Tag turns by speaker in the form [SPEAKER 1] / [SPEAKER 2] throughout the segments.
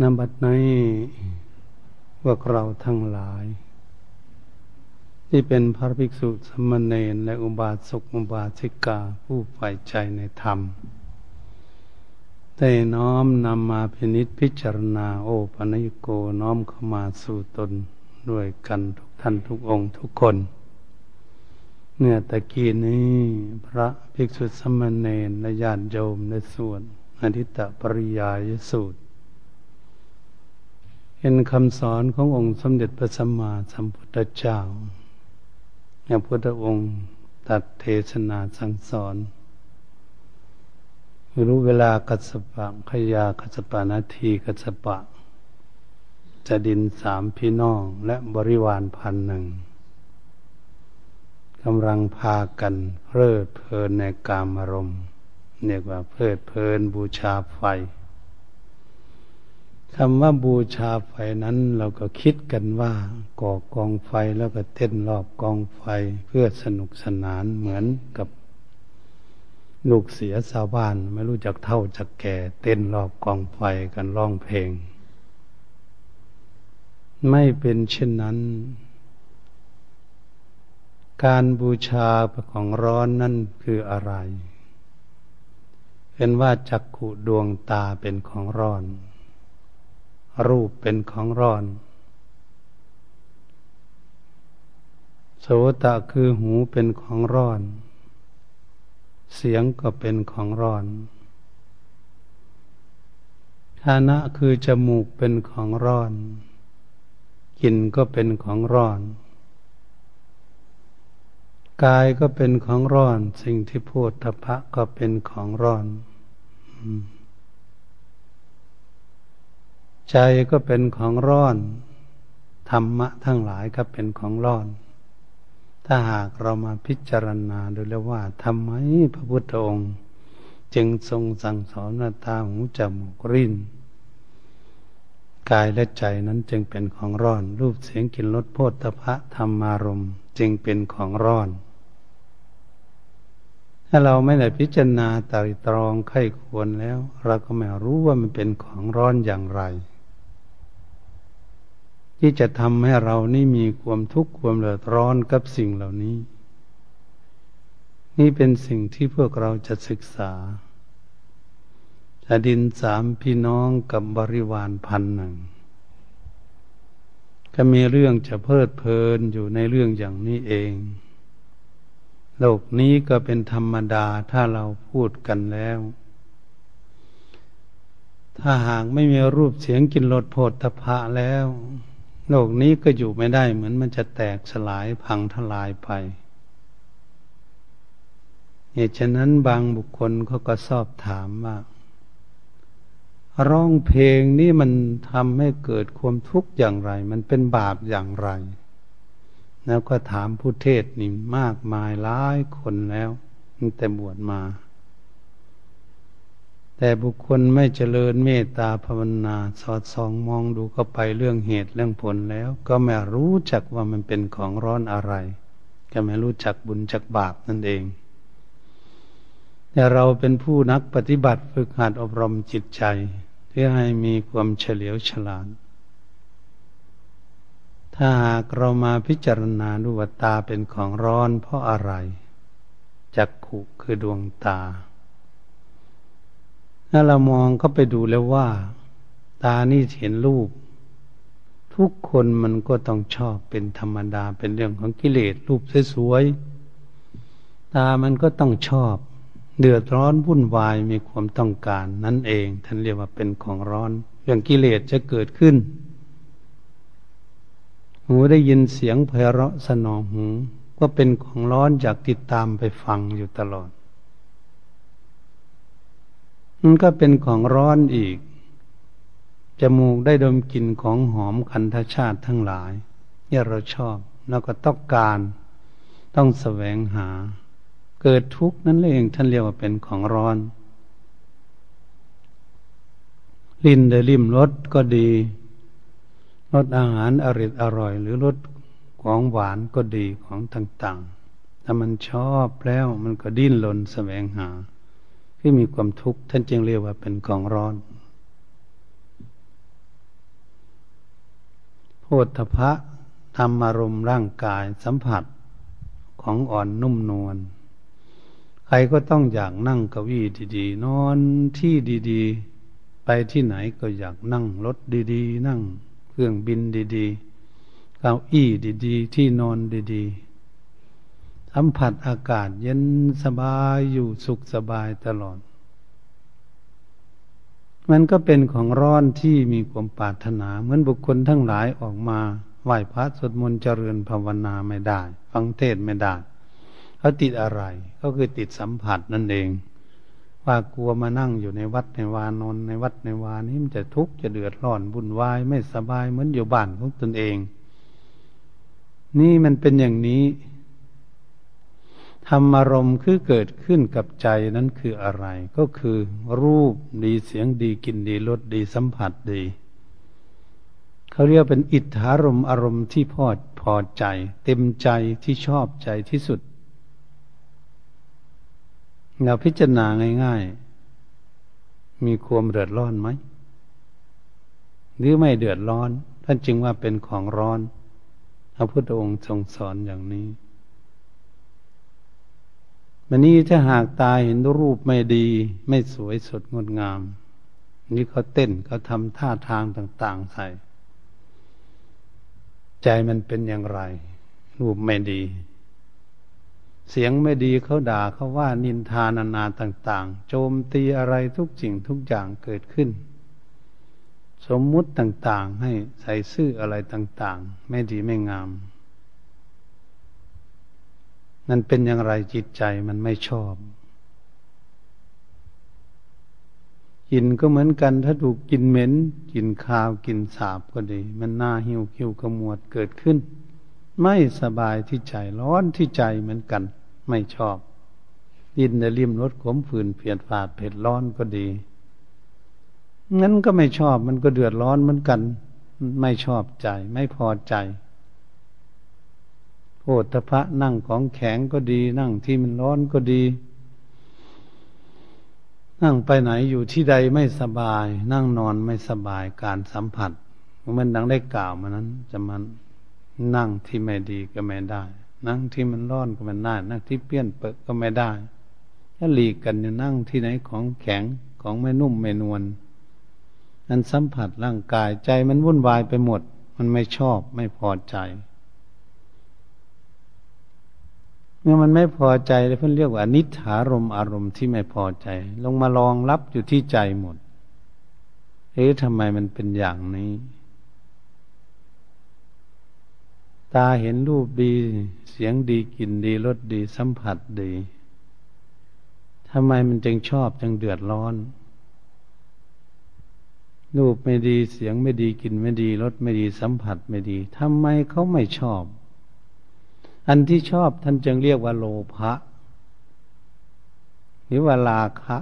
[SPEAKER 1] นบัดนี้พวกเราทั้งหลาย ที่เป็นพระภิกษุสมณเณรและอุบาสกอุบาสิกาผู้ใฝ่ใจในธรรมได้น้อมนำมาพินิษพิจารณาโอปัญโกน้อมเข้ามาสู่ตนด้วยกันทุกท่านทุกองค์ทุกคน เนื่อตะกี้นี้พระภิกษุสมณเณรและญาติโยมในส่วนอธิตตปริยายสูตร เป็นคำสอนขององค์สมเด็จพระสัมมาสัมพุทธเจ้าพระพุทธองค์ตัดเทศนาสั่งสอน รู้เวลากัสปะขยากัสปะนาทีกัสปะ จะดินสามพี่น้องและบริวารพันหนึ่งกำลังพากันเพลิดเพลินในกามอารมณ์เรียกว่าเพลิดเพลินบูชาไฟ คำว่าบูชาไฟนั้นเราก็คิดกันว่าก่อกองไฟแล้วก็เต้นรอบกองไฟเพื่อสนุกสนานเหมือนกับลูกเสียชาวบ้านไม่รู้จักเท่าจักแก่ เต้นรอบกองไฟกันร้องเพลง ไม่เป็นเช่นนั้น การบูชาของร้อนนั่นคืออะไร เป็นว่าจักขุดวงตาเป็นของร้อน รูปเป็นของร้อน โสตะคือหูเป็นของร้อน เสียงก็เป็นของร้อนฐานะคือจมูกเป็นของร้อน กลิ่นก็เป็นของร้อน กายก็เป็นของร้อน สิ่งที่พูดทพะก็เป็นของร้อน อืม ใจก็เป็นของร้อน ธรรมะทั้งหลายก็เป็นของร้อน ถ้าหากเรามาพิจารณาดูแล้วว่าทำไมพระพุทธองค์ จึงทรงสั่งสอนนาตาหูจมูกริ้นกายและใจนั้นจึงเป็นของร้อน รูปเสียงกลิ่นรสโพธพะธรรมารมจึงเป็นของร้อน ถ้าเราไม่ได้พิจารณาตริตรองไข้ควรแล้ว เราก็ไม่รู้ว่ามันเป็นของร้อนอย่างไร ที่จะทำให้เรานี่มีความทุกข์ความเดือดร้อนกับสิ่งเหล่านี้ นี่เป็นสิ่งที่พวกเราจะศึกษาจะดินสามพี่น้องกับบริวารพันหนึ่งก็มีเรื่องจะเพลิดเพลินอยู่ในเรื่องอย่างนี้เอง โลกนี้ก็เป็นธรรมดาถ้าเราพูดกันแล้ว ถ้าหากไม่มีรูปเสียงกินรสโผฏฐพะแล้ว โลกนี้ก็อยู่ไม่ได้ เหมือนมันจะแตกสลายพังทลายไป เหตุฉะนั้นบางบุคคลเขาก็สอบถามว่า ร้องเพลงนี่มันทำให้เกิดความทุกข์อย่างไร มันเป็นบาปอย่างไร แล้วก็ถามผู้เทศนี่มากมายหลายคนแล้วตั้งแต่บวชมา แต่บุคคลไม่เจริญเมตตาภาวนา สอดส่องมองดูเข้าไปเรื่องเหตุเรื่องผลแล้ว ก็ไม่รู้จักว่ามันเป็นของร้อนอะไร ก็ไม่รู้จักบุญจักบาปนั่นเอง แต่เราเป็นผู้นักปฏิบัติฝึกหัดอบรมจิตใจเพื่อให้มีความเฉลียวฉลาด ถ้าหากเรามาพิจารณาดูว่าตาเป็นของร้อนเพราะอะไร จักขุคือดวงตา ถ้าเรามองเข้าไปดูแล้วว่า ตานี่เห็นรูป ทุกคนมันก็ต้องชอบเป็นธรรมดาเป็นเรื่องของกิเลสรูปสวยๆตามันก็ต้องชอบ เดือดร้อนวุ่นวายมีความต้องการ นั่นเอง ท่านเรียกว่าเป็นของร้อนเรื่องกิเลสจะเกิดขึ้นหูได้ยินเสียงไพเราะสนองหูก็เป็นของร้อนอยากติดตามไปฟังอยู่ตลอด มันก็เป็นของร้อนอีก จมูกได้ดมกลิ่นของหอมคันธชาติทั้งหลายเนี่ยเราชอบแล้วก็ต้องการ ต้องแสวงหา เกิดทุกข์นั่นเองท่านเรียกว่าเป็นของร้อน ลิ้นได้ริมรสก็ดีรสอาหารอริดอร่อย หรือรสของหวานก็ดีของต่างๆถ้ามันชอบแล้วมันก็ดิ้นรนแสวงหา ที่มีความทุกข์ท่านจึงเรียกว่าเป็นของร้อน โพธพะธรรมารมร่างกายสัมผัสของอ่อนนุ่มนวลใครก็ต้องอยากนั่งเก้าอี้ดีๆ นอนที่ดีๆ ไปที่ไหนก็อยากนั่งรถดีๆ นั่งเครื่องบินดีๆ เก้าอี้ดีๆ ที่นอนดีๆ สัมผัสอากาศเย็นสบายอยู่สุขสบายตลอด มันก็เป็นของร้อนที่มีความปรารถนา เหมือนบุคคลทั้งหลายออกมาไหว้พระสวดมนต์เจริญภาวนาไม่ได้ ฟังเทศไม่ได้เขาติดอะไร ก็คือติดสัมผัสนั่นเอง ว่ากลัวมานั่งอยู่ในวัดในวานอนในวัดในวานี้มันจะทุกข์จะเดือดร้อนบุญวายไม่สบายเหมือนอยู่บ้านของตนเอง นี่มันเป็นอย่างนี้ ธรรมารมณ์คือเกิดขึ้นกับใจนั้นคืออะไร ก็คือ รูปดีเสียงดีกินดีรสดีสัมผัสดีเขาเรียกเป็นอิทธารมอารมณ์ที่พอพอใจ เต็มใจที่ชอบใจที่สุด เราพิจารณาง่าย ๆ มีความเดือดร้อนไหม หรือไม่เดือดร้อน ท่านจึงว่าเป็นของร้อน พระพุทธองค์ทรงสอนอย่างนี้ วันนี้ถ้าหากตาเห็นรูปไม่ดี ไม่สวยสดงดงาม นี่เขาเต้นเขาทำท่าทางต่าง ๆใส่ ใจมันเป็นอย่างไร รูปไม่ดี เสียงไม่ดีเขาด่าเขาว่านินทานานาต่าง ๆ โจมตีอะไรทุกสิ่งทุกอย่างเกิดขึ้น สมมุติต่าง ๆ ให้ใส่ซื่ออะไรต่าง ๆ ไม่ดีไม่งาม นั่นเป็นอย่างไรจิตใจมันไม่ชอบกินก็เหมือนกัน ถ้าถูกกินเหม็นกินข้าวกินสาบก็ดี มันหน่าหิวคิวขมวดเกิดขึ้น ไม่สบายที่ใจร้อนที่ใจเหมือนกัน ไม่ชอบดินในริมรถขมฝืนเพียดฝาดเผ็ดร้อนก็ดีงั้นก็ไม่ชอบมันก็เดือดร้อนเหมือนกัน ไม่ชอบใจ ไม่พอใจ โพธพะนั่งของแข็งก็ดี นั่งที่มันร้อนก็ดี นั่งไปไหนอยู่ที่ใดไม่สบาย นั่งนอนไม่สบายการสัมผัสมันดังได้กล่าวมานั้น จะมันนั่งที่ไม่ดีก็ไม่ได้ นั่งที่มันร้อนก็ไม่ได้ นั่งที่เปี้ยนเปิดก็ไม่ได้ถ้าหลีกกันอยู่นั่งที่ไหนของแข็งของไม่นุ่มไม่นวลนั้นสัมผัสร่างกายใจมันวุ่นวายไปหมด มันไม่ชอบไม่พอใจ เมื่อมันไม่พอใจเลยเพื่อนเรียกว่านิถารมอารมณ์ที่ไม่พอใจ ลงมาลองรับอยู่ที่ใจหมดเอ๊ะทำไมมันเป็นอย่างนี้ ตาเห็นรูปดี เสียงดีกลิ่นดีรสดีสัมผัสดีทำไมมันจึงชอบจึงเดือดร้อน รูปไม่ดีเสียงไม่ดีกลิ่นไม่ดีรสไม่ดีสัมผัสไม่ดีทำไมเขาไม่ชอบ อันที่ชอบท่านจึงเรียกว่าโลภะหรือว่าลาคะ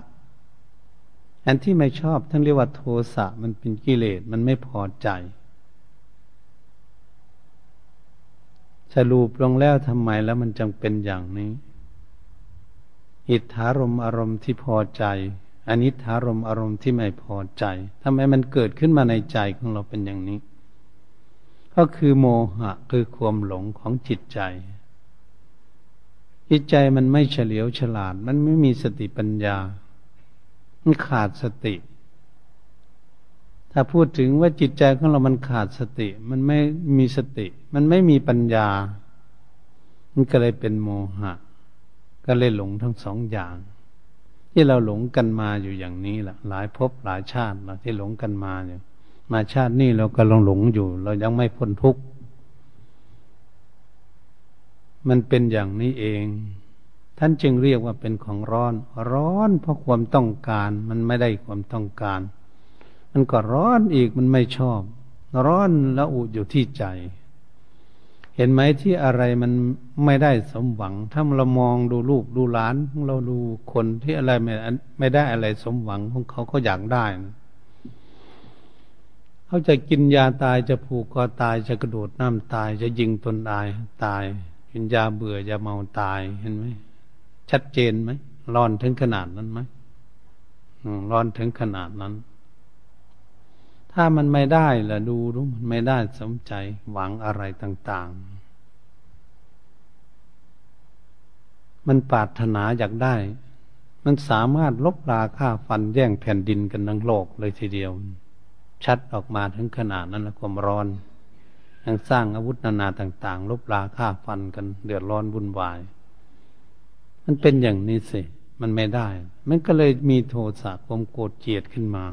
[SPEAKER 1] อันที่ไม่ชอบท่านเรียกว่าโทสะมันเป็นกิเลสมันไม่พอใจ สรุปลงแล้วทำไมแล้วมันจังเป็นอย่างนี้ อิทธารมอารมณ์ที่พอใจอนิธารมอารมณ์ที่ไม่พอใจทำไมมันเกิดขึ้นมาในใจของเราเป็นอย่างนี้ ก็คือโมหะคือความหลงของจิตใจ จิตใจมันไม่เฉลียวฉลาด มันไม่มีสติปัญญา มันขาดสติ ถ้าพูดถึงว่าจิตใจของเรามันขาดสติ มันไม่มีสติ มันไม่มีปัญญา มันก็เลยเป็นโมหะ ก็เลยหลงทั้งสองอย่าง ที่เราหลงกันมาอยู่อย่างนี้แหละหลายภพหลายชาติเราที่หลงกันมาอยู่ มาชาตินี้เราก็ลงหลงอยู่ เรายังไม่พ้นทุกข์ มันเป็นอย่างนี้เอง ท่านจึงเรียกว่าเป็นของร้อน ร้อนเพราะความต้องการ มันไม่ได้ความต้องการ มันก็ร้อนอีกมันไม่ชอบ ร้อนละอุอยู่ที่ใจ เห็นไหมที่อะไรมันไม่ได้สมหวัง ถ้าเรามองดูลูกดูหลานเราดูคนที่อะไรไม่ไม่ได้อะไรสมหวังของเขาเขาอยากได้นะ เขาจะกินยาตายจะผูกคอตายจะกระโดดน้ำตาย จะยิงตนตายตายกินยาเบื่อยาเมาตายเห็นไหมชัดเจนไหมร้อนถึงขนาดนั้นไหมร้อนถึงขนาดนั้น ถ้ามันไม่ได้ล่ะดูรู้มันไม่ได้สมใจหวังอะไรต่าง ๆ มันปรารถนาอยากได้ มันสามารถลบราค่าฟันแย่งแผ่นดินกันทั้งโลกเลยทีเดียว ชัดออกมาถึงขนาดนั้นแล้วความร้อน ยังสร้างอาวุธนานาต่างๆลบราค่าฟันกันเดือดร้อนวุ่นวาย มันเป็นอย่างนี้สิ มันไม่ได้ มันก็เลยมีโทสะความโกรธเจียดขึ้นมา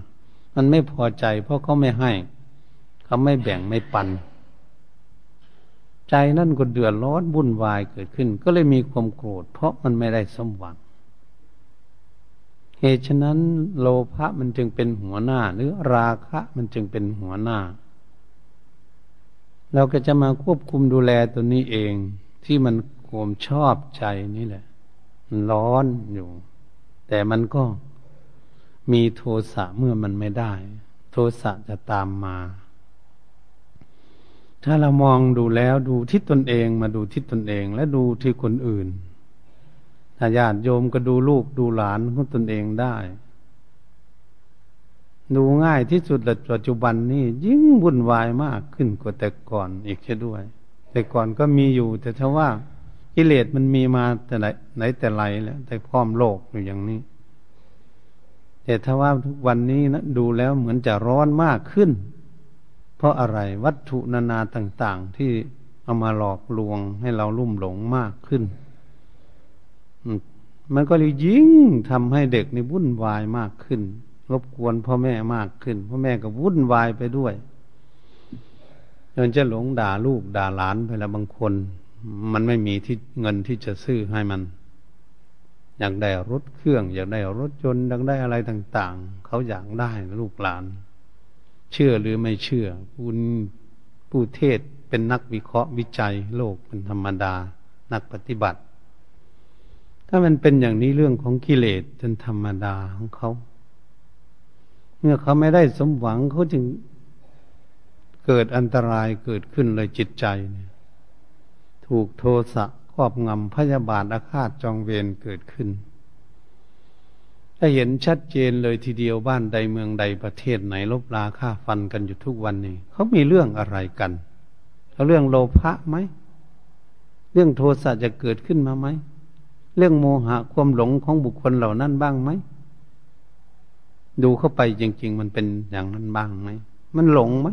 [SPEAKER 1] มันไม่พอใจ เพราะเขาไม่ให้ เขาไม่แบ่งไม่ปัน ใจนั่นก็เดือดร้อนวุ่นวายเกิดขึ้น ก็เลยมีความโกรธ เพราะมันไม่ได้สมหวัง เหตุฉะนั้นโลภะมันจึงเป็นหัวหน้า หรือราคะมันจึงเป็นหัวหน้า เราก็จะมาควบคุมดูแลตัวนี้เอง ที่มันความชอบใจนี่แหละร้อนอยู่ แต่มันก็มีโทสะเมื่อมันไม่ได้ โทสะจะตามมา ถ้าเรามองดูแล้วดูที่ตนเองมาดูที่ตนเองและดูที่คนอื่น ถ้าญาติโยมก็ดูลูกดูหลานของตนเองได้ ดูง่ายที่สุดแต่ปัจจุบันนี้ยิ่งวุ่นวายมากขึ้นกว่าแต่ก่อนอีกเช่นด้วย แต่ก่อนก็มีอยู่ แต่ถ้าว่ากิเลสมันมีมาแต่ไหนไหนแต่ไรแล้วแต่พร้อมโลกอยู่อย่างนี้ แต่ถ้าว่าทุกวันนี้นะดูแล้วเหมือนจะร้อนมากขึ้น เพราะอะไรวัตถุนานาต่าง ๆ ที่เอามาหลอกลวงให้เราลุ่มหลงมากขึ้น มันก็เลยยิ่งทำให้เด็กในวุ่นวายมากขึ้น รบกวนพ่อแม่มากขึ้น พ่อแม่ก็วุ่นวายไปด้วยจนจะหลงด่าลูกด่าหลานไปแล้วบางคน มันไม่มีที่เงินที่จะซื้อให้มัน อยากได้รถเครื่อง อยากได้รถยนต์อยากได้อะไรต่าง ๆ เขาอยากได้ลูกหลาน เชื่อหรือไม่เชื่อผู้ผู้เทศเป็นนักวิเคราะห์วิจัยโลกเป็นธรรมดา นักปฏิบัติ ถ้ามันเป็นอย่างนี้เรื่องของกิเลสเป็นธรรมดาของเขา เมื่อเขาไม่ได้สมหวังเขาจึงเกิดอันตรายเกิดขึ้นเลยจิตใจเนี่ยถูกโทสะครอบงำพยาบาทอาฆาตจองเวรเกิดขึ้น ถ้าเห็นชัดเจนเลยทีเดียวบ้านใดเมืองใดประเทศไหนลบลาฆ่าฟันกันอยู่ทุกวันนี้เขามีเรื่องอะไรกันเขาเรื่องโลภะไหม เรื่องโทสะจะเกิดขึ้นมาไหม เรื่องโมหะความหลงของบุคคลเหล่านั้นบ้างไหม ดูเข้าไปจริง ๆ มันเป็นอย่างนั้นบ้างไหม มันหลงไหม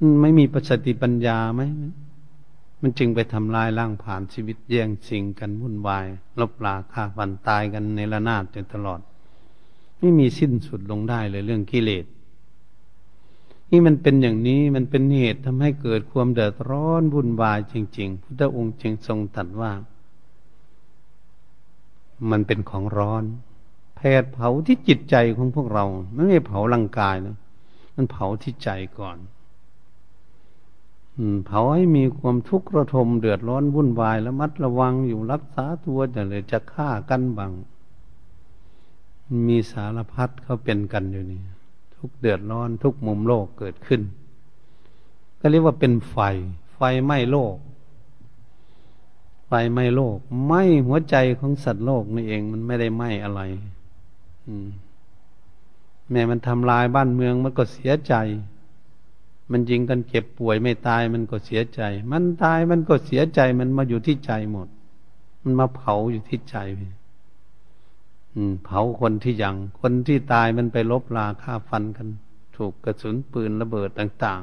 [SPEAKER 1] มันไม่มีประสติปัญญาไหม มันจึงไปทำลายร่างผ่านชีวิตแย่งสิ่งกันวุ่นวาย ลบลาฆ่าฟันตายกันในระนาดจนตลอด ไม่มีสิ้นสุดลงได้เลยเรื่องกิเลสนี่มันเป็นอย่างนี้มันเป็นเหตุทำให้เกิดความเดือดร้อนวุ่นวายจริง ๆ พุทธองค์จึงทรงตรัสว่า มันเป็นของร้อนแผดเผาที่จิตใจของพวกเราไม่ใช่เผาร่างกายนะมันเผาที่ใจก่อนเผาให้มีความทุกข์ระทมเดือดร้อนวุ่นวายแล้วมัดระวังอยู่รักษาตัวจะเลยจะฆ่ากันบังมีสารพัดเขาเป็นกันอยู่นี่ทุกเดือดร้อนทุกมุมโลกเกิดขึ้น ก็เรียกว่าเป็นไฟ ไฟไหม้โลก ไฟไหม้โลกไหม้หัวใจของสัตว์โลกนี่เองมันไม่ได้ไหม้อะไร อืม แม้มันทำลายบ้านเมืองมันก็เสียใจ มันยิงกันเจ็บป่วยไม่ตายมันก็เสียใจ มันตายมันก็เสียใจมันมาอยู่ที่ใจหมด มันมาเผาอยู่ที่ใจอืม เผาคนที่ยังคนที่ตายมันไปลบลาฆ่าฟันกัน ถูกกระสุนปืนระเบิดต่าง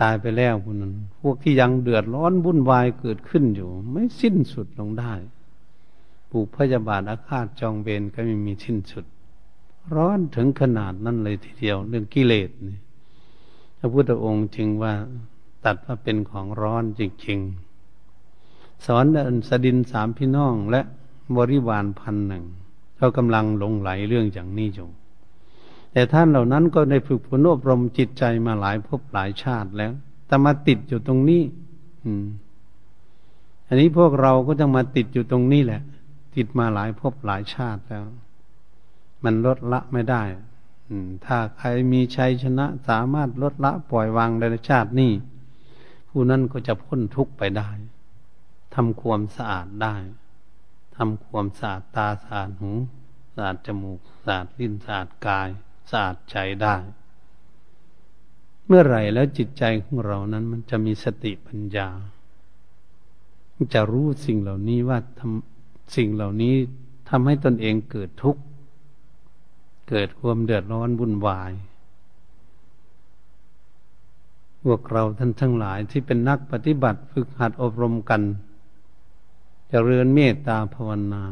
[SPEAKER 1] ตายไปแล้วพวกนั้น พวกที่ยังเดือดร้อนวุ่นวายเกิดขึ้นอยู่ ไม่สิ้นสุดลงได้ปูกพยาบาทอาฆาตจองเวรก็ไม่มีสิ้นสุด ร้อนถึงขนาดนั้นเลยทีเดียว เรื่องกิเลสนี่พระพุทธองค์จึงว่าตัดว่าเป็นของร้อนจริงๆสอนสดินสามพี่น้องและบริวารพันหนึ่งเขากำลังหลงไหลเรื่องอย่างนี้อยู่ แต่ท่านเหล่านั้นก็ได้ฝึกฝนอบรมจิตใจมาหลายภพหลายชาติแล้ว แต่มาติดอยู่ตรงนี้ อืม อันนี้พวกเราก็จะมาติดอยู่ตรงนี้แหละ ติดมาหลายภพหลายชาติแล้ว มันลดละไม่ได้ อืม ถ้าใครมีชัยชนะ สามารถลดละปล่อยวางในชาตินี้ผู้นั้นก็จะพ้นทุกข์ไปได้ทำความสะอาดได้ทำความสะอาดตาสะอาดหูสะอาดจมูกสะอาดลิ้นสะอาดกาย สะอาดใจได้ เมื่อไหร่แล้วจิตใจของเรานั้นมันจะมีสติปัญญา จะรู้สิ่งเหล่านี้ว่าทำสิ่งเหล่านี้ทำให้ตนเองเกิดทุกข์ เกิดความเดือดร้อนวุ่นวายพวกเราท่านทั้งหลายที่เป็นนักปฏิบัติฝึกหัดอบรมกันจเจริญเมตตาภาวนา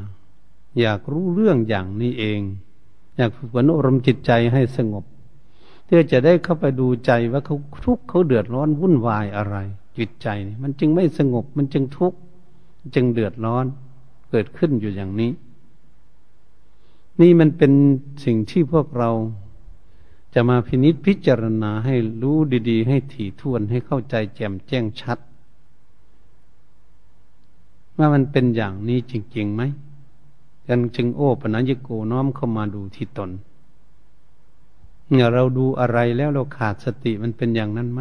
[SPEAKER 1] อยากรู้เรื่องอย่างนี้เอง อยากฝึกฝนอารมณ์จิตใจให้สงบ เพื่อจะได้เข้าไปดูใจว่าเขาทุกข์เขาเดือดร้อนวุ่นวายอะไร จิตใจนี่มันจึงไม่สงบมันจึงทุกข์จึงเดือดร้อนเกิดขึ้นอยู่อย่างนี้ นี่มันเป็นสิ่งที่พวกเราจะมาพินิษพิจารณาให้รู้ดีๆ ให้ถี่ถ้วนให้เข้าใจแจ่มแจ้งชัด ว่ามันเป็นอย่างนี้จริงๆไหม กันจึงโอ้ปนัญญโกน้อมเข้ามาดูที่ตนเนี่ยเราดูอะไรแล้วเราขาดสติมันเป็นอย่างนั้นไหม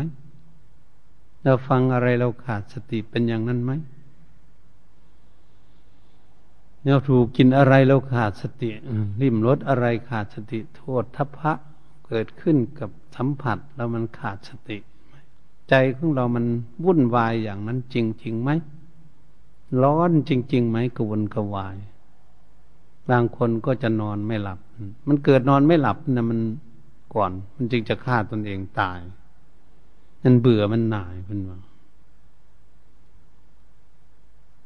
[SPEAKER 1] เราฟังอะไรเราขาดสติเป็นอย่างนั้นไหมเราถูกกินอะไรเราขาดสติริมรถอะไรขาดสติโทษทัพพะเกิดขึ้นกับสัมผัสแล้วมันขาดสติ ใจของเรามันวุ่นวายอย่างนั้นจริงจริงไหมร้อนจริง ๆ ไหมกวนกวาย บางคนก็จะนอนไม่หลับ มันเกิดนอนไม่หลับนะมันก่อน มันจึงจะฆ่าตนเองตายมันเบื่อมันหน่ายเป็นว่า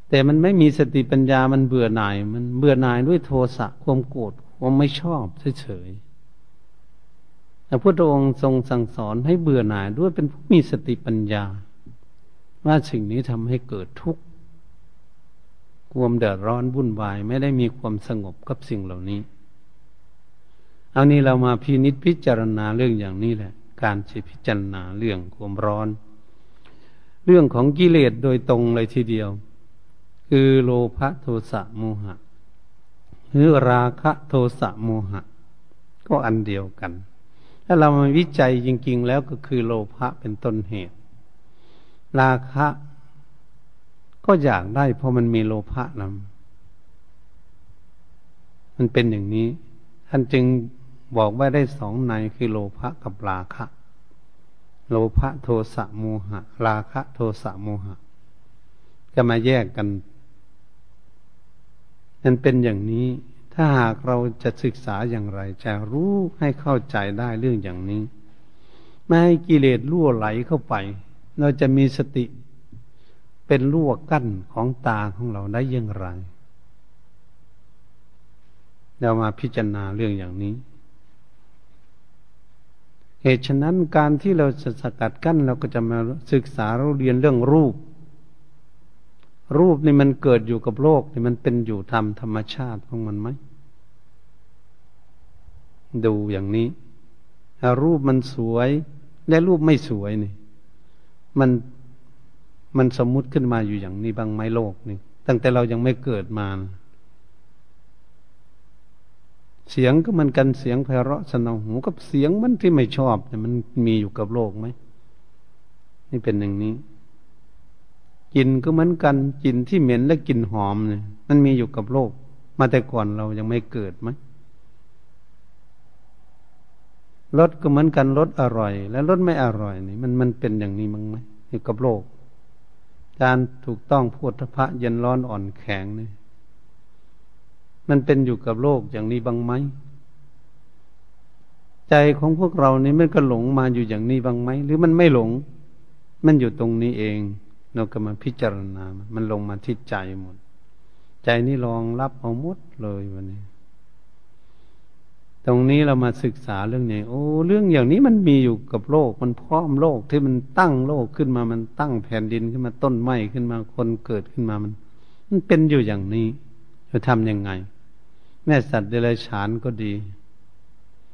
[SPEAKER 1] แต่มันไม่มีสติปัญญามันเบื่อหน่าย มันเบื่อหน่ายด้วยโทสะความโกรธความไม่ชอบเฉยๆพระพุทธองค์ทรงสั่งสอนให้เบื่อหน่ายด้วยเป็นผู้มีสติปัญญา ว่าสิ่งนี้ทำให้เกิดทุกข์ ความเดือดร้อนวุ่นวาย ไม่ได้มีความสงบกับสิ่งเหล่านี้ เอานี้เรามาพินิจพิจารณาเรื่องอย่างนี้แหละ การจะพิจารณาเรื่องความร้อน เรื่องของกิเลสโดยตรงเลยทีเดียว คือโลภโทสะโมหะหรือราคะโทสะโมหะ ก็อันเดียวกัน ถ้าเรามาวิจัยจริง ๆ แล้วก็คือโลภะเป็นต้นเหตุ ราคะ ก็อยากได้เพราะมันมีโลภะนำมันเป็นอย่างนี้ ท่านจึงบอกว่าได้สองในคือโลภะกับราคะ โลภะโทสะโมหะ ราคะโทสะโมหะ จะมาแยกกันมันเป็นอย่างนี้ ถ้าหากเราจะศึกษาอย่างไร จะรู้ให้เข้าใจได้เรื่องอย่างนี้ ไม่ให้กิเลสล่วไหลเข้าไป เราจะมีสติ เป็นลวกั้นของตาของเราได้อย่างไร เรามาพิจารณาเรื่องอย่างนี้ เหตุฉะนั้นการที่เราจะสกัดกั้นเราก็จะมาศึกษาเราเรียนเรื่องรูป รูปนี่มันเกิดอยู่กับโลกนี่มันเป็นอยู่ธรรมธรรมชาติของมันไหม ดูอย่างนี้รูปมันสวย และรูปไม่สวยนี่ มัน มันสมมุติขึ้นมาอยู่อย่างนี้บางไม้โลกนี่ตั้งแต่เรายังไม่เกิดมา เสียงก็มันกันเสียงไพเราะสนองหูกับเสียงมันที่ไม่ชอบเนี่ยมันมีอยู่กับโลกไหมนี่เป็นอย่างนี้กลิ่นก็เหมือนกันกลิ่นที่เหม็นและกลิ่นหอมเนี่ยมันมีอยู่กับโลก มาแต่ก่อนเรายังไม่เกิดไหมรสก็เหมือนกันรสอร่อย และรสไม่อร่อยนี่มันมันเป็นอย่างนี้มั้งไหมอยู่กับโลก การถูกต้องพุทธพระเย็นร้อนอ่อนแข็งเนี่ยมันเป็นอยู่กับโลกอย่างนี้บ้างไหม ใจของพวกเรานี่มันก็หลงมาอยู่อย่างนี้บ้างไหม หรือมันไม่หลง มันอยู่ตรงนี้เอง เราก็มาพิจารณา มันลงมาที่ใจหมด ใจนี่รองรับเอาหมดเลยวันนี้ ตรงนี้เรามาศึกษาเรื่องนี้โอ้เรื่องอย่างนี้มันมีอยู่กับโลก มันพร้อมโลกที่มันตั้งโลกขึ้นมามันตั้งแผ่นดินขึ้นมาต้นไม้ขึ้นมาคนเกิดขึ้นมามัน มันเป็นอยู่อย่างนี้จะทำยังไง แม่สัตว์เดรัจฉานก็ดี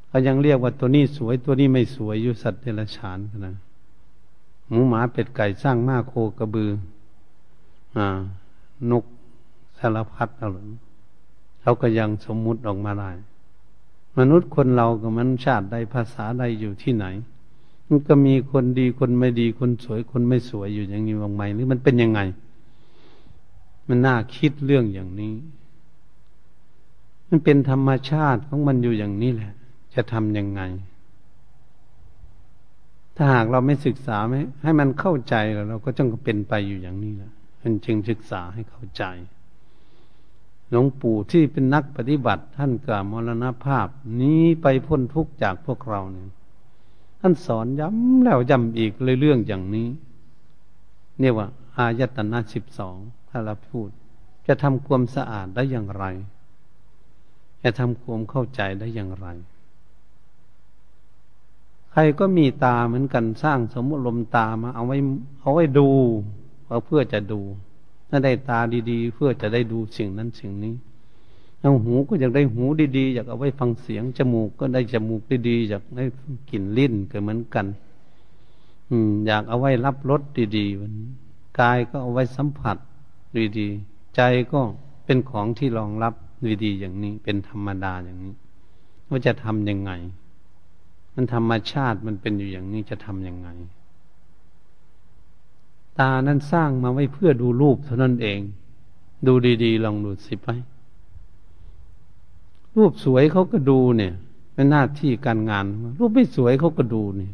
[SPEAKER 1] เขายังเรียกว่าตัวนี้สวยตัวนี้ไม่สวยอยู่สัตว์เดรัจฉานนะหมูหมาเป็ดไก่สร้างมาโคกระบือ อ่า นกสารพัดเอาหรเขาก็ยังสมมุติออกมาได้ มนุษย์คนเรากับมันชาติใดภาษาใดอยู่ที่ไหน มันก็มีคนดีคนไม่ดีคนสวยคนไม่สวยอยู่อย่างนี้บางไหมหรือมันเป็นยังไง มันน่าคิดเรื่องอย่างนี้ มันเป็นธรรมชาติของมันอยู่อย่างนี้แหละ จะทำยังไง ถ้าหากเราไม่ศึกษาไม่ให้มันเข้าใจแล้วเราก็จ้องเป็นไปอยู่อย่างนี้แหละมันจึงศึกษาให้เข้าใจ หลวงปู่ที่เป็นนักปฏิบัติ ท่านกล่าวมรณภาพ นี้ไปพ้นทุกข์จากพวกเราเนี่ยท่านสอนย้ำแล้วย้ำอีกเลยเรื่องอย่างนี้เนี่ยว่า อายตนะสิบสองถ้าเราพูด จะทำความสะอาดได้อย่างไร จะทำความเข้าใจได้อย่างไร ใครก็มีตาเหมือนกันสร้างสมมติลมตามาเอาไว้ เอาไว้ดูเอาเพื่อจะดู ถ้าได้ตาดีๆ เพื่อจะได้ดูสิ่งนั้นสิ่งนี้เอาหูก็อยากได้หูดีๆ อยากเอาไว้ฟังเสียง จมูกก็ได้จมูกดีๆอยากได้กลิ่นลิ้นก็เหมือนกัน อืม อยากเอาไว้รับรสดีๆกายก็เอาไว้สัมผัสดีๆใจก็เป็นของที่รองรับดีๆอย่างนี้ เป็นธรรมดาอย่างนี้ว่าจะทำยังไง มันธรรมชาติมันเป็นอยู่อย่างนี้จะทำยังไง ตานั้นสร้างมาไว้เพื่อดูรูปเท่านั้นเอง ดูดีๆลองดูสิไป รูปสวยเขาก็ดูเนี่ย เป็นหน้าที่การงาน รูปไม่สวยเขาก็ดูเนี่ย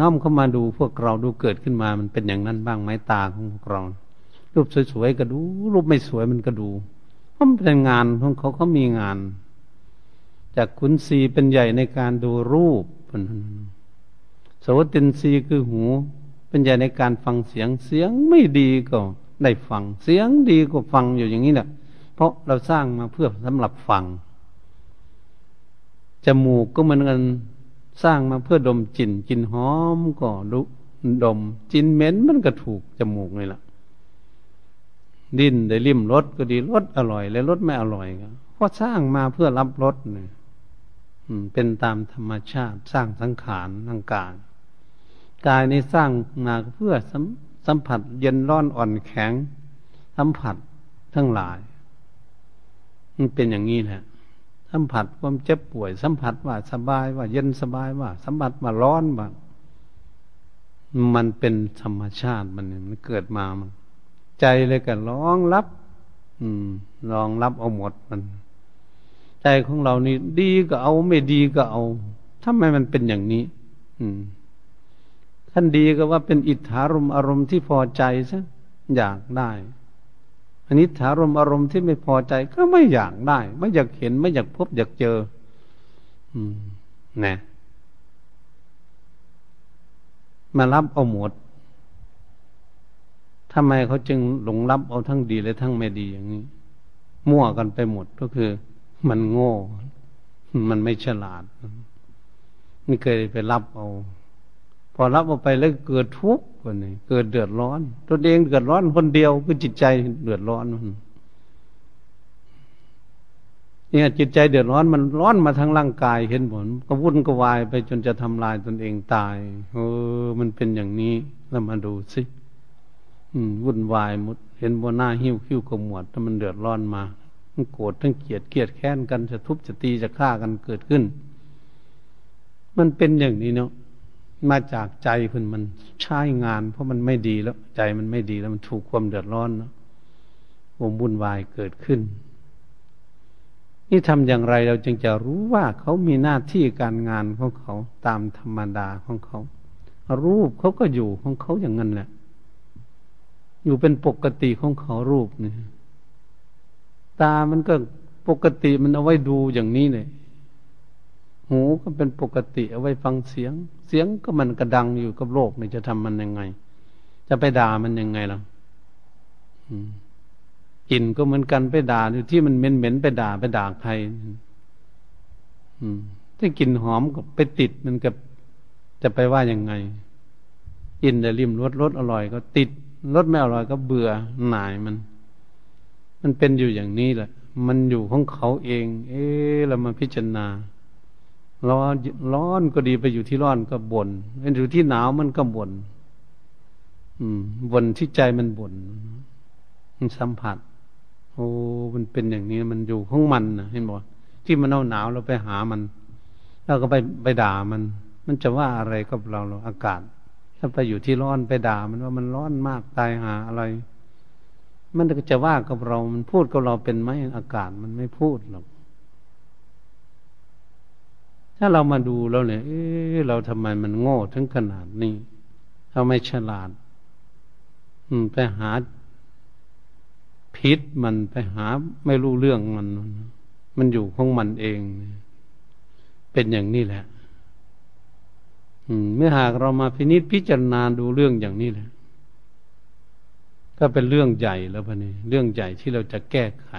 [SPEAKER 1] น้อมเข้ามาดูพวกเราดูเกิดขึ้นมามันเป็นอย่างนั้นบ้างไหมตาของพวกเรา รูปสวยๆก็ดู รูปไม่สวยมันก็ดูเพราะมันเป็นงานของเขาเขามีงาน จากขุนศีเป็นใหญ่ในการดูรูปโสตินรีคือหู ป็นใหญ่ในการฟังเสียงเสียงไม่ดีก็ได้ฟังเสียงดีก็ฟังอยู่อย่างนี้แหละเพราะเราสร้างมาเพื่อสำหรับฟังจมูกก็เหมือนกันสร้างมาเพื่อดมกลิ่นกลิ่นหอมก็ดุดมกลิ่นเหม็นมันก็ถูกจมูกนี่แหละดินได้ริมรสก็ดีรสอร่อย และรสไม่อร่อยก็เพราะสร้างมาเพื่อรับรสเนี่ยเป็นตามธรรมชาติสร้างสังขารทางกาย กายนี้สร้างมาเพื่อสัมสมผัส เย็นร้อนอ่อนแข็ง สัมผัสทั้งหลาย มันเป็นอย่างนี้แหละสัมผัสความเจ็บป่วย สัมผัสว่าสบายว่า เย็นสบายว่า สัมผัสว่าร้อนว่ามันเป็นธรรมชาติมันมันเกิดมามันใจเลยก็ร้องรับ อืมรองรับเอาหมดมัน ใจของเรานี่ดีก็เอาไม่ดีก็เอาทำไมมันเป็นอย่างนี้ อืม ท่านดีก็ว่าเป็นอิทธารมอารมณ์ที่พอใจซะอยากได้อันนี้ถารมอารมณ์ที่ไม่พอใจก็ไม่อยากได้ ไม่อยากเห็นไม่อยากพบอยากเจอ อืมนะมารับเอาหมดทำไมเขาจึงหลงรับเอาทั้งดีและทั้งไม่ดีอย่างนี้ มั่วกันไปหมดก็คือ มันโง่ มันไม่ฉลาด นี่เคยไปรับเอา พอรับออกไปแล้วเกิดทุกข์คนนี้เกิดเดือดร้อนตัวเองเดือดร้อนคนเดียวคือจิตใจเดือดร้อนมันเนี่ยจิตใจเดือดร้อนมันร้อนมาทั้งร่างกายเห็นผลก็วุ่นก็วายไปจนจะทำลายตนเองตายเออมันเป็นอย่างนี้แล้วมาดูสิอืมวุ่นวายหมด เห็นบนหน้าหิ้วคิ้วกหมวดถ้ามันเดือดร้อนมามันโกรธทั้งเกลียดเกลียดแค้นกันจะทุบจะตีจะฆ่ากันเกิดขึ้น มันเป็นอย่างนี้เนาะ มาจากใจเพื่นมันใช้งาน เพราะมันไม่ดีแล้ว ใจมันไม่ดีแล้วมันถูกความเดือดร้อนเนาะวงบุญวายเกิดขึ้น นี่ทำอย่างไรเราจึงจะรู้ว่าเขามีหน้าที่การงานของเขาตามธรรมดาของเขา รูปเขาก็อยู่ของเขาอย่างนั้นแหละ อยู่เป็นปกติของเขารูปเนี่ยตามันก็ปกติมันเอาไว้ดูอย่างนี้เลยหูก็เป็นปกติเอาไว้ฟังเสียง เสียงก็มันกระดังอยู่กับโลกนี่จะทำมันยังไง จะไปด่ามันยังไงล่ะกลิ่นก็เหมือนกันไปด่าอยู่ที่มันเหม็นเหม็นไปด่าไปด่าใครถ้ากลิ่นหอมก็ไปติดมันกับจะไปว่ายังไงกินแต่ริมรสรสอร่อย ก็ติดรสไม่อร่อยก็เบื่อหน่ายมัน มันเป็นอยู่อย่างนี้แหละ มันอยู่ของเขาเอง เอ๊ะเรามาพิจารณา ร้อนร้อนก็ดีไปอยู่ที่ร้อนก็บน่นไปอยู่ที่หนาวมันก็บน่นอืมบ่นที่ใจมันบน่นมันสัมผัส โอ้ มันเป็นอย่างนี้มันอยู่ของมันนะเห็นบอกที่มันเอาหนาวเราไปหามันเราก็ไปไปด่ามัน มันจะว่าอะไรกับเราเราอากาศ ถ้าไปอยู่ที่ร้อนไปด่า มันว่ามันร้อนมากตายหาอะไร มันก็จะว่ากับเรา มันพูดกับเราเป็นไหมอากาศมันไม่พูดหรอก ถ้าเรามาดูแล้วเนี่ยเออเราทำไมมันโง่ถึงขนาดนี้เราไม่ฉลาด อืม ไปหาพิษมันไปหาไม่รู้เรื่องมัน มันอยู่ของมันเอง เป็นอย่างนี้แหละ อืม เมื่อหากเรามาพินิจพิจารณาดูเรื่องอย่างนี้แหละก็เป็นเรื่องใหญ่แล้วพะนี่เรื่องใหญ่ที่เราจะแก้ไข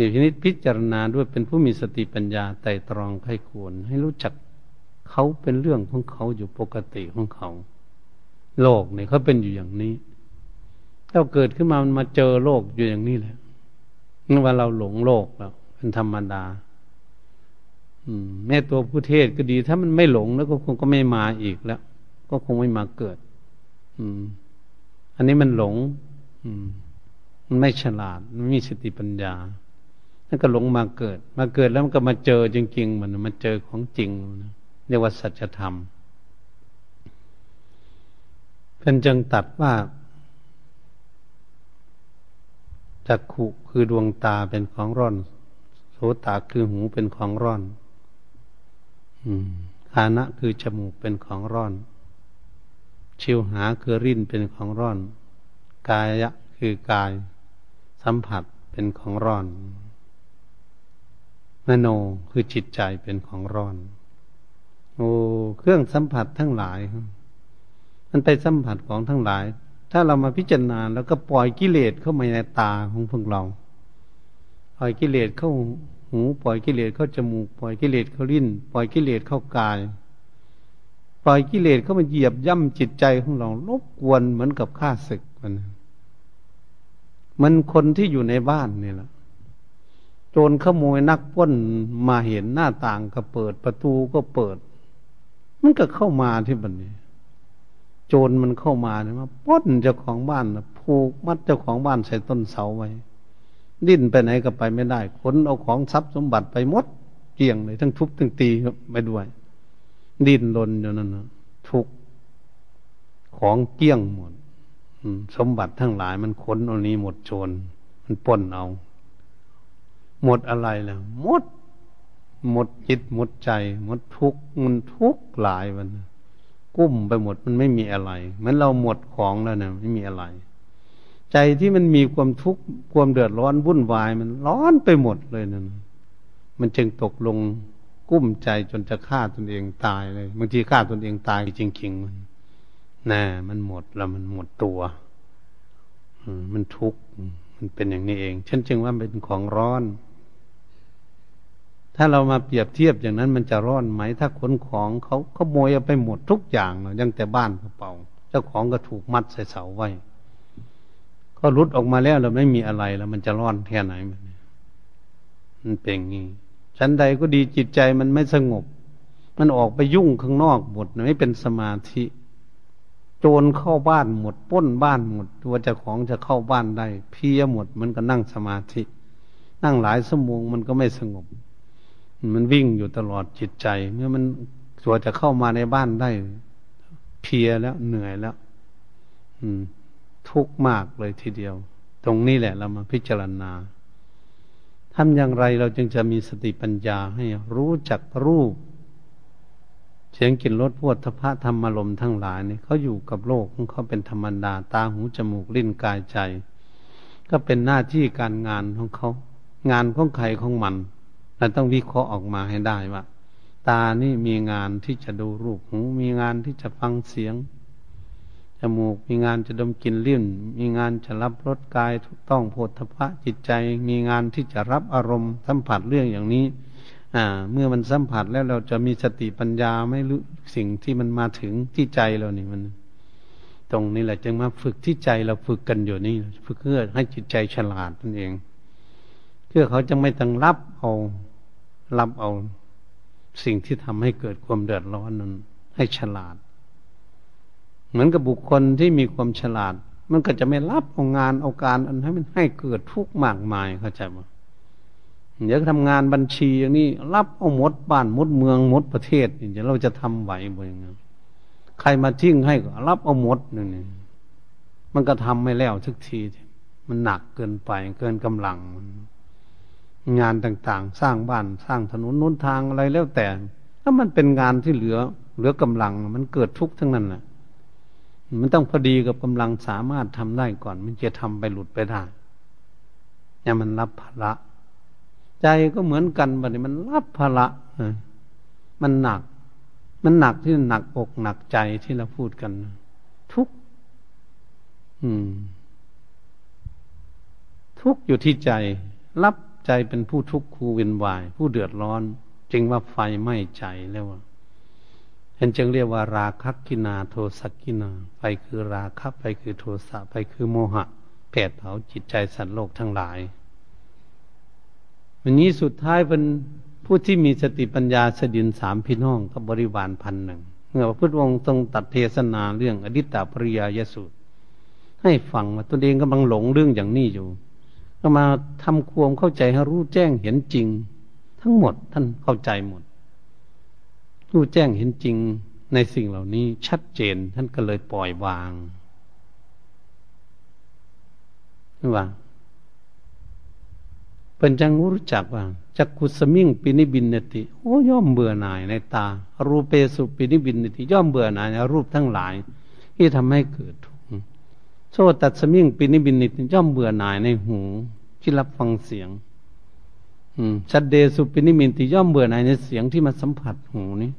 [SPEAKER 1] นี่พินิจพิจารณาด้วยเป็นผู้มีสติปัญญาไต่ตรองไข้ควร ให้รู้จักเขาเป็นเรื่องของเขาอยู่ปกติของเขา โลกเนี่ยเขาเป็นอยู่อย่างนี้ถ้าเกิดขึ้นมามันมาเจอโลกอยู่อย่างนี้แหละนี่ว่าเราหลงโลกแล้วเป็นธรรมดา อืม แม่ตัวผู้เทศก็ดี ถ้ามันไม่หลงแล้วก็คงก็ไม่มาอีกแล้ว ก็คงไม่มาเกิด อืม อันนี้มันหลง อืม มันไม่ฉลาด มันมีสติปัญญา แล้วก็หลงมาเกิด มาเกิดแล้วมันก็มาเจอจริงๆมันมาเจอของจริงเรียกว่าสัจธรรมเป็นจึงตัดว่าจักขุคือดวงตาเป็นของร้อน โสตาคือหูเป็นของร้อนคานะคือจมูกเป็นของร้อน ชิวหาคือริ้นเป็นของร้อน กายะคือกาย สัมผัสเป็นของร้อน มโนคือจิตใจเป็นของร้อน โอ้เครื่องสัมผัสทั้งหลาย มันไปสัมผัสของทั้งหลาย ถ้าเรามาพิจารณาแล้วก็ปล่อยกิเลสเข้ามาในตาของพวกเรา ปล่อยกิเลสเข้าหูปล่อยกิเลสเข้าจมูก ปล่อยกิเลสเข้าลิ้น ปล่อยกิเลสเข้ากาย ปล่อยกิเลสเข้ามาเหยียบย่ำจิตใจของเรารบกวนเหมือนกับข้าศึกมันมันคนที่อยู่ในบ้านนี่แหละ โจรขโมยนักป้นมาเห็นหน้าต่างก็เปิดประตูก็เปิด มันก็เข้ามาที่บันนี้ โจรมันเข้ามาเนี่ยมาป้นเจ้าของบ้านผูกมัดเจ้าของบ้านใส่ต้นเสาไว้ ดิ้นไปไหนก็ไปไม่ได้ขนเอาของทรัพย์สมบัติไปหมดเกี่ยงเลยทั้งทุบทั้งตีไปด้วย ดิ้นรนอยู่นั่นนะทุกของเกี้ยงหมดสมบัติทั้งหลายมันขนเอานี้หมดโจรมันป้นเอา หมดอะไรแล้วหมด หมดจิตหมดใจ หมดทุกข์มันทุกข์หลายมันกุ้มไปหมดมันไม่มีอะไรเหมือนเราหมดของแล้วเนี่ยไม่มีอะไร ใจที่มันมีความทุกข์ความเดือดร้อนวุ่นวาย มันร้อนไปหมดเลยนั่นมันจึงตกลงกุ้มใจจนจะฆ่าตนเองตายเลยบางทีฆ่าตนเองตายจริงๆมันน่มันหมดแล้วมันหมดตัวมันทุกข์มันเป็นอย่างนี้เองฉันจึงว่าเป็นของร้อน ถ้าเรามาเปรียบเทียบอย่างนั้นมันจะร้อนไหม ถ้าขนของเขาขโมยเอาไปหมดทุกอย่างเนาะยังแต่บ้านกระเป๋า เจ้าของก็ถูกมัดใส่เสาไว้ ก็รุดออกมาแล้วเราไม่มีอะไรแล้ว มันจะร้อนแค่ไหนมันมันเป็นงี้ชั้นใดก็ดีจิตใจมันไม่สงบ มันออกไปยุ่งข้างนอกหมดไม่เป็นสมาธิ โจรเข้าบ้านหมดป้นบ้านหมด ตัวเจ้าของจะเข้าบ้านได้ เพียหมดมันก็นั่งสมาธิ นั่งหลายชั่วโมงมันก็ไม่สงบ มันวิ่งอยู่ตลอดจิตใจ เมื่อมันสวจะเข้ามาในบ้านได้ เพียแล้วเหนื่อยแล้ว อืม ทุกข์มากเลยทีเดียว ตรงนี้แหละเรามาพิจารณาทำอย่างไรเราจึงจะมีสติปัญญาให้รู้จักรูป เสียงกลิ่นรสพวดทพะธรรมลมทั้งหลายเนี่ยเขาอยู่กับโลกของเขาเป็นธรรมดาตาหูจมูกลิ้นกายใจ ก็เป็นหน้าที่การงานของเขา งานของใครของมัน เราต้องวิเคราะห์ออกมาให้ได้ว่า ตานี่มีงานที่จะดูรูปหูมีงานที่จะฟังเสียงจมูกมีงานจะดมกลิ่นลิ้นมีงานจะรับรสกายถูกต้องโพธพะจิตใจ มีงานที่จะรับอารมณ์สัมผัสเรื่องอย่างนี้ อ่า เมื่อมันสัมผัสแล้วเราจะมีสติปัญญาไม่รู้สิ่งที่มันมาถึงที่ใจเรานี่มัน ตรงนี้แหละจึงมาฝึกที่ใจเราฝึกกันอยู่นี่ฝึกเพื่อให้จิตใจฉลาดนั่นเองเพื่อเขาจะไม่ต้องรับเอา รับเอาสิ่งที่ทำให้เกิดความเดือดร้อนนั้น ให้ฉลาด เหมือนกับบุคคลที่มีความฉลาด มันก็จะไม่รับเอางานเอาการอันให้มันให้เกิดทุกข์มากมายเข้าใจไหมเดี๋ยวทำงานบัญชีอย่างนี้ รับเอาหมดบ้านหมดเมืองหมดประเทศเดี๋ยวเราจะทำไหวบ่ย่างใครมาทิ้งให้ก็รับเอาหมดนี่มันก็ทำไม่แล้วทุกที มันหนักเกินไปเกินกำลัง งานต่างๆ สร้างบ้านสร้างถนนนุนทางอะไรแล้วแต่ ถ้ามันเป็นงานที่เหลือ เหลือกำลัง มันเกิดทุกข์ทั้งนั้นแหละมันต้องพอดีกับกำลังสามารถทำได้ก่อน มันจะทำไปหลุดไปได้เนี่ยมันรับภาระ ใจก็เหมือนกันบัดนี้มันรับภาระมันหนัก มันหนักที่หนักอกหนักใจที่เราพูดกัน ทุกอืม ทุกอยู่ที่ใจ รับ ใจเป็นผู้ทุกข์คูเวนวาย ผู้เดือดร้อน จึงว่าไฟไหม้ใจแล้วเห็นจึงเรียกว่าราคักกินาโทสักกินาไฟคือราคะไฟคือโทสะไฟคือโมหะแผดเผาจิตใจสัตว์โลกทั้งหลายวันนี้สุดท้ายเป็นผู้ที่มีสติปัญญาสดินสามพี่น้องกับบริวารพันหนึ่งเมื่อพระพุทธองค์ทรงตัดเทศนาเรื่องอดิตตปริยายสูตร ให้ฟังว่าตนเองกำลังหลงเรื่องอย่างนี้อยู่ ก็มาทำความเข้าใจให้รู้แจ้งเห็นจริง ทั้งหมดท่านเข้าใจหมด รู้แจ้งเห็นจริงในสิ่งเหล่านี้ชัดเจนท่านก็เลยปล่อยวางว่าเป็นจังรู้จักว่าจักขุสมิ่งปินิบินนติโอ้ย่อมเบื่อหน่ายในตา รูปเปสุปินิบินนติย่อมเบื่อหน่ายในรูปทั้งหลาย ที่ทำให้เกิดทุ โซตัดสมิงปินิบินนติย่อมเบื่อหน่ายในหูที่รับฟังเสียงชัดเดสุปินิมินติย่อมเบื่อหน่ายในเสียงที่มาสัมผัสหูนี้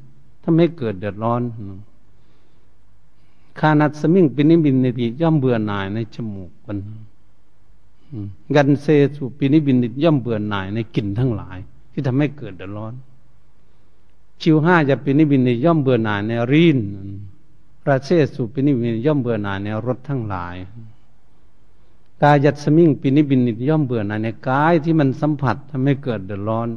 [SPEAKER 1] ทำให้เกิดเดือดร้อนคานัดสมิงปินิบินนติย่อมเบื่อหน่ายในจมูกมันกันเซสุปินิบินิย่อมเบื่อหน่ายในกลิ่นทั้งหลาย ที่ทำให้เกิดเดือดร้อน ชิวห้าจะปินิบินย่อมเบื่อหน่ายในรีน ราเซสุปินิบินย่อมเบื่อหน่ายในรถทั้งหลาย กายัดสมิงปินิบินย่อมเบื่อหน่ายในกายที่มันสัมผัสทำให้เกิดเดือดร้อน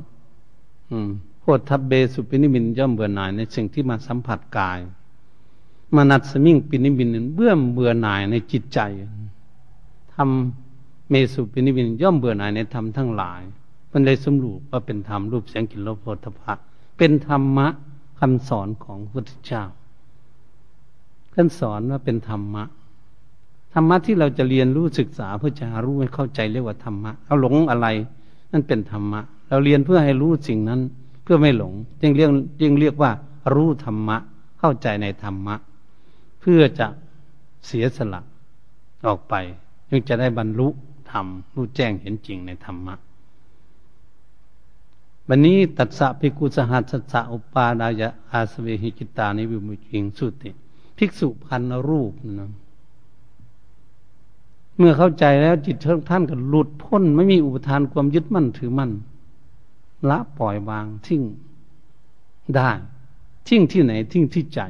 [SPEAKER 1] อืมโพทับเบสุปินิบินย่อมเบื่อหน่ายในสิ่งที่มาสัมผัสกายมานัดสมิงปินิบินเบื่อเบื่อหน่ายในจิตใจทำเมสุปินิวินย่อมเบื่อหน่ายในธรรมทั้งหลาย มันเลยสมรูปว่าเป็นธรรมรูปเสียงกลิ่นรสโผฏฐะเป็นธรรมะคำสอนของพระพุทธเจ้า ท่านสอนว่าเป็นธรรมะ ธรรมะที่เราจะเรียนรู้ศึกษาเพื่อจะรู้ให้เข้าใจเรียกว่าธรรมะเอาหลงอะไร นั่นเป็นธรรมะ เราเรียนเพื่อให้รู้สิ่งนั้น เพื่อไม่หลง จึงเรียกจึงเรียกว่า รู้ธรรมะ เข้าใจในธรรมะ เพื่อจะเสียสละออกไปจึงจะได้บรรลุธรรมรู้แจ้งเห็นจริงในธรรมะวันนี้ตัดสะภิกุสหัสสะอุปาดายะอาสเวหิกิตานิวิมุจิงสุติ ภิกษุพันรูปนะเมื่อเข้าใจแล้วจิตท่านก็หลุดพ้น ไม่มีอุปทานความยึดมั่นถือมั่น ละปล่อยวางทิ้งได้ทิ้งที่ไหนทิ้งที่ใจ